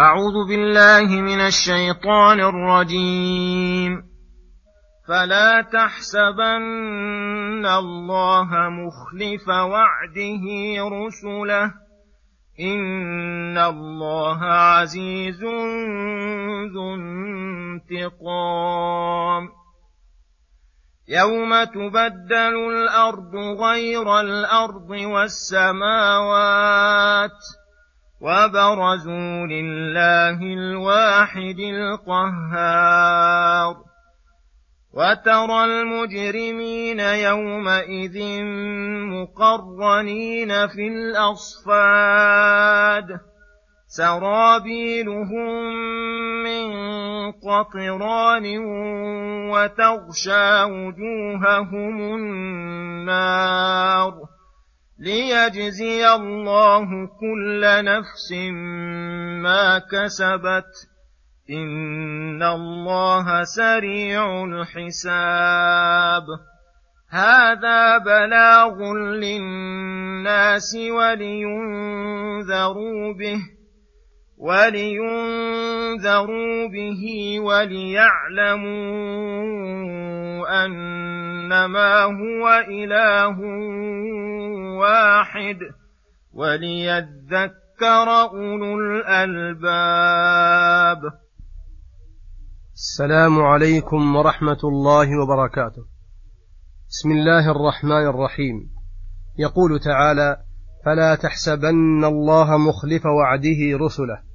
أعوذ بالله من الشيطان الرجيم. فلا تحسبن الله مخلف وعده رسله. إن الله عزيز ذو انتقام. يوم تبدل الأرض غير الأرض والسماوات. وبرزوا لله الواحد القهار وترى المجرمين يومئذ مقرنين في الأصفاد سرابيلهم من قطران وتغشى وجوههم النار ليجزي الله كل نفس ما كسبت إن الله سريع الحساب هذا بلاغ للناس ولينذروا به ولينذروا به وليعلموا أنما هو إله واحد وليذكر أولو الألباب. السلام عليكم ورحمة الله وبركاته. بسم الله الرحمن الرحيم. يقول تعالى فلا تحسبن الله مخلف وعده رسله.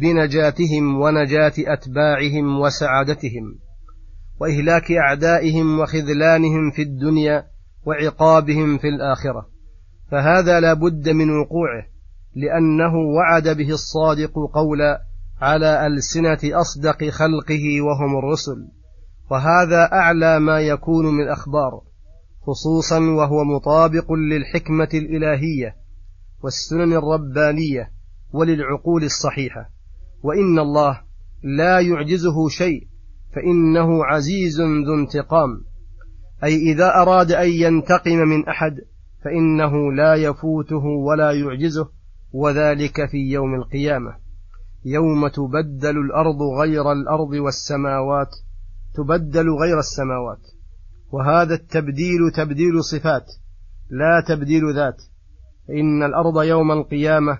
بنجاتهم ونجاة أتباعهم وسعادتهم وإهلاك أعدائهم وخذلانهم في الدنيا وعقابهم في الآخرة. فهذا لا بد من وقوعه لأنه وعد به الصادق قولا على ألسنة أصدق خلقه وهم الرسل. وهذا أعلى ما يكون من الأخبار خصوصا وهو مطابق للحكمة الإلهية والسنن الربانية وللعقول الصحيحة. وإن الله لا يعجزه شيء فإنه عزيز ذو انتقام. أي إذا أراد أن ينتقم من أحد فإنه لا يفوته ولا يعجزه وذلك في يوم القيامة. يوم تبدل الأرض غير الأرض والسماوات تبدل غير السماوات. وهذا التبديل تبديل صفات لا تبديل ذات. فإن الأرض يوم القيامة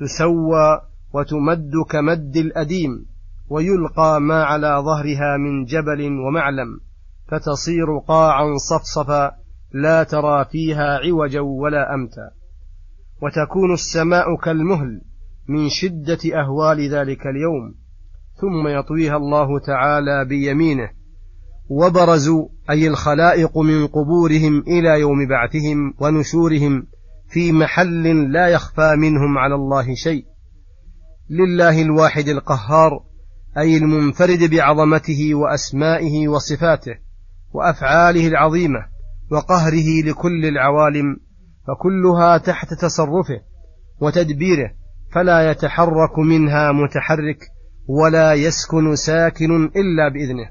تسوى وتمد كمد الأديم ويلقى ما على ظهرها من جبل ومعلم فتصير قاعا صفصفا لا ترى فيها عوجا ولا أمتا. وتكون السماء كالمهل من شدة أهوال ذلك اليوم ثم يطويها الله تعالى بيمينه. وبرزوا أي الخلائق من قبورهم إلى يوم بعثهم ونشورهم في محل لا يخفى منهم على الله شيء. لله الواحد القهار أي المنفرد بعظمته وأسمائه وصفاته وأفعاله العظيمة وقهره لكل العوالم فكلها تحت تصرفه وتدبيره فلا يتحرك منها متحرك ولا يسكن ساكن إلا بإذنه.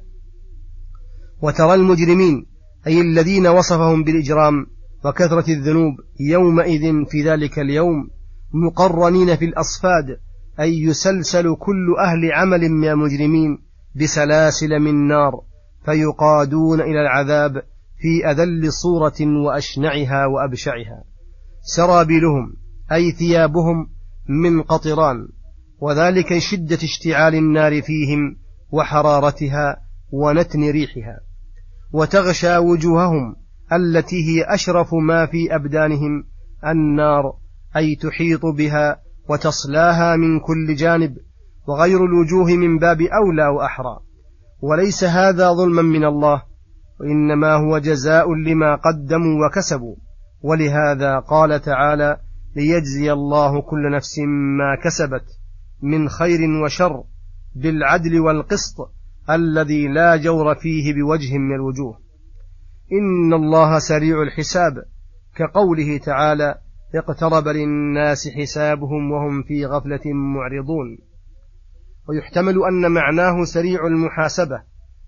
وترى المجرمين أي الذين وصفهم بالإجرام وكثرة الذنوب يومئذ في ذلك اليوم مقرنين في الأصفاد أي يسلسل كل أهل عمل من المجرمين بسلاسل من نار فيقادون إلى العذاب في أذل صورة وأشنعها وأبشعها. سرابيلهم أي ثيابهم من قطران وذلك شدة اشتعال النار فيهم وحرارتها ونتن ريحها. وتغشى وجوههم التي هي أشرف ما في أبدانهم النار أي تحيط بها وتصلاها من كل جانب وغير الوجوه من باب أولى وأحرى. وليس هذا ظلما من الله وإنما هو جزاء لما قدموا وكسبوا. ولهذا قال تعالى ليجزي الله كل نفس ما كسبت من خير وشر بالعدل والقسط الذي لا جور فيه بوجه من الوجوه. إن الله سريع الحساب كقوله تعالى اقترب للناس حسابهم وهم في غفلة معرضون. ويحتمل أن معناه سريع المحاسبة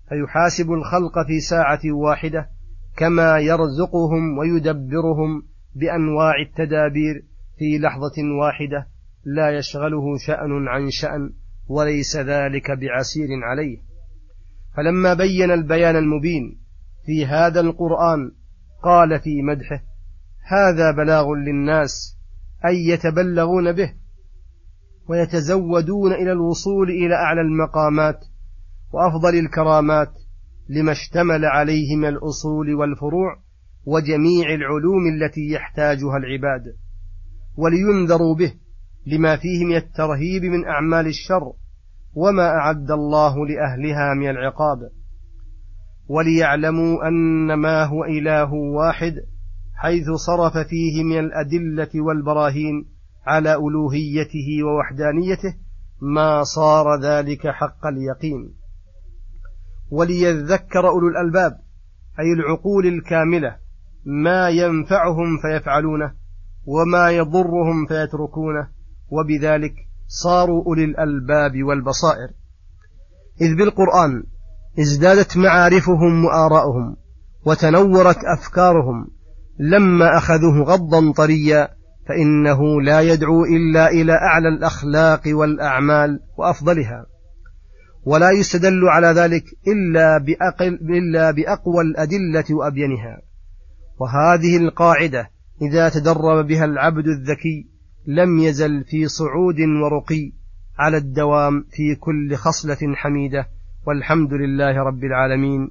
فيحاسب الخلق في ساعة واحدة كما يرزقهم ويدبرهم بأنواع التدابير في لحظة واحدة لا يشغله شأن عن شأن وليس ذلك بعسير عليه. فلما بين البيان المبين في هذا القرآن قال في مدحه هذا بلاغ للناس أي يتبلغون به ويتزودون إلى الوصول إلى أعلى المقامات وأفضل الكرامات لما اشتمل عليه من الأصول والفروع وجميع العلوم التي يحتاجها العباد ولينذروا به لما فيه من الترهيب من أعمال الشر وما أعد الله لأهلها من العقاب وليعلموا أن ما هو إله واحد حيث صرف فيه من الأدلة والبراهين على ألوهيته ووحدانيته ما صار ذلك حق اليقين. وليذكر أولو الألباب أي العقول الكاملة ما ينفعهم فيفعلونه وما يضرهم فيتركونه وبذلك صاروا أولي الألباب والبصائر. إذ بالقرآن ازدادت معارفهم وآراؤهم وتنورت أفكارهم لما أخذوه غضا طريا فإنه لا يدعو إلا إلى أعلى الأخلاق والأعمال وأفضلها. ولا يستدل على ذلك إلا, بأقل إلا بأقوى الأدلة وأبينها. وهذه القاعدة إذا تدرب بها العبد الذكي لم يزل في صعود ورقي على الدوام في كل خصلة حميدة والحمد لله رب العالمين.